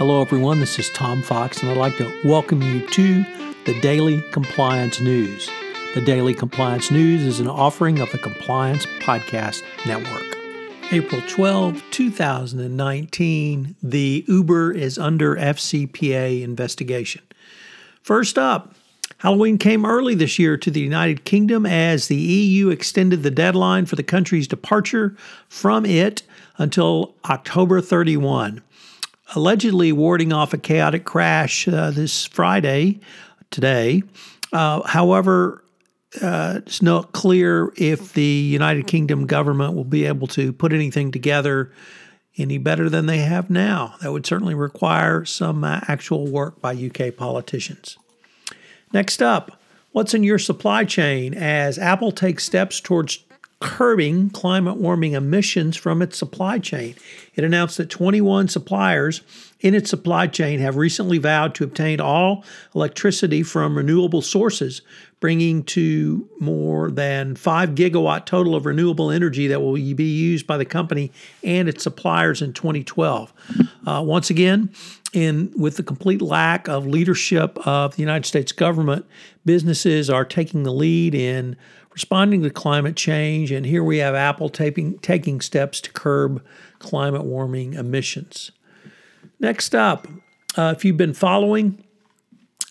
Hello everyone, this is Tom Fox and I'd like to welcome you to the Daily Compliance News. The Daily Compliance News is an offering of the Compliance Podcast Network. April 12, 2019, the Uber is under FCPA investigation. First up, Halloween came early this year to the United Kingdom as the EU extended the deadline for the country's departure from it until October 31. Allegedly warding off a chaotic crash uh, this Friday, today. Uh, however, uh, it's not clear if the United Kingdom government will be able to put anything together any better than they have now. That would certainly require some uh, actual work by UK politicians. Next up, what's in your supply chain as Apple takes steps towards curbing climate warming emissions from its supply chain. It announced that 21 suppliers in its supply chain have recently vowed to obtain all electricity from renewable sources, bringing to more than 5 gigawatt total of renewable energy that will be used by the company and its suppliers in 2012. Uh, once again, in with the complete lack of leadership of the United States government, businesses are taking the lead in responding to climate change, and here we have Apple taking, taking steps to curb climate warming emissions. Next up, uh, if you've been following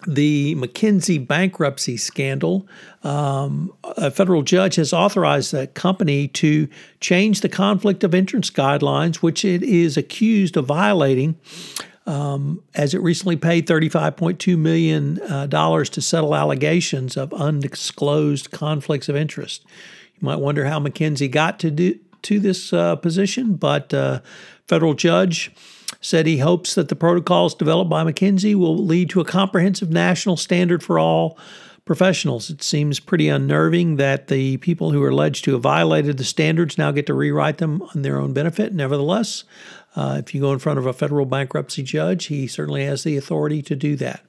the McKinsey bankruptcy scandal, um, a federal judge has authorized the company to change the conflict of interest guidelines, which it is accused of violating um, as it recently paid $35.2 million uh, to settle allegations of undisclosed conflicts of interest. You might wonder how McKinsey got to do, to this uh, position, but uh, federal judge said he hopes that the protocols developed by McKinsey will lead to a comprehensive national standard for all professionals. It seems pretty unnerving that the people who are alleged to have violated the standards now get to rewrite them on their own benefit. Nevertheless, uh, if you go in front of a federal bankruptcy judge, he certainly has the authority to do that.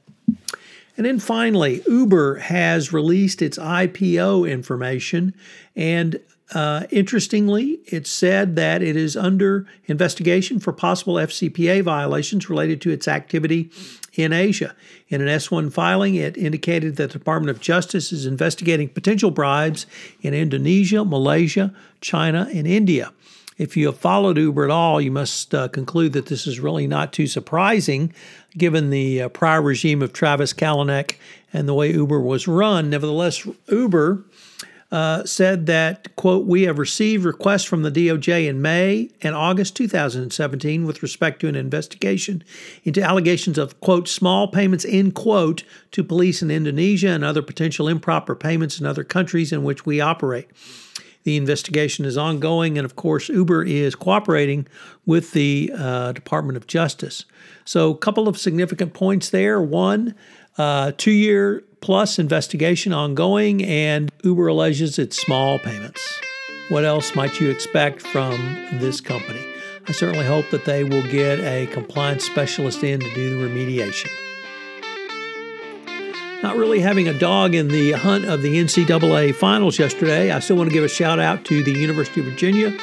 And then finally, Uber has released its IPO information. And uh, interestingly, it said that it is under investigation for possible FCPA violations related to its activity in Asia. In an S1 filing, it indicated that the Department of Justice is investigating potential bribes in Indonesia, Malaysia, China, and India. If you have followed Uber at all, you must uh, conclude that this is really not too surprising given the uh, prior regime of Travis Kalanick and the way Uber was run. Nevertheless, Uber uh, said that, quote, we have received requests from the DOJ in May and August 2017 with respect to an investigation into allegations of, quote, small payments, end quote, to police in Indonesia and other potential improper payments in other countries in which we operate. The investigation is ongoing, and of course, Uber is cooperating with the uh, Department of Justice. So, a couple of significant points there. One, uh, two year plus investigation ongoing, and Uber alleges it's small payments. What else might you expect from this company? I certainly hope that they will get a compliance specialist in to do the remediation not really having a dog in the hunt of the NCAA finals yesterday, I still want to give a shout out to the University of Virginia,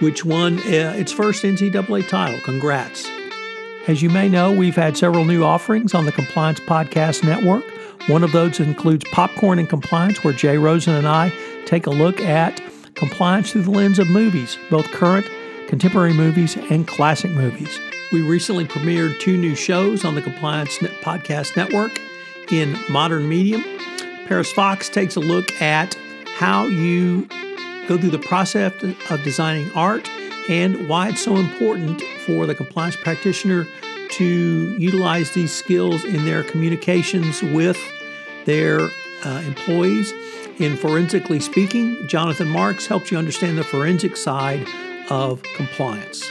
which won uh, its first NCAA title. Congrats. As you may know, we've had several new offerings on the Compliance Podcast Network. One of those includes Popcorn and Compliance, where Jay Rosen and I take a look at compliance through the lens of movies, both current, contemporary movies, and classic movies. We recently premiered two new shows on the Compliance Podcast Network in modern medium. Paris Fox takes a look at how you go through the process of designing art and why it's so important for the compliance practitioner to utilize these skills in their communications with their uh, employees. In Forensically Speaking, Jonathan Marks helps you understand the forensic side of compliance.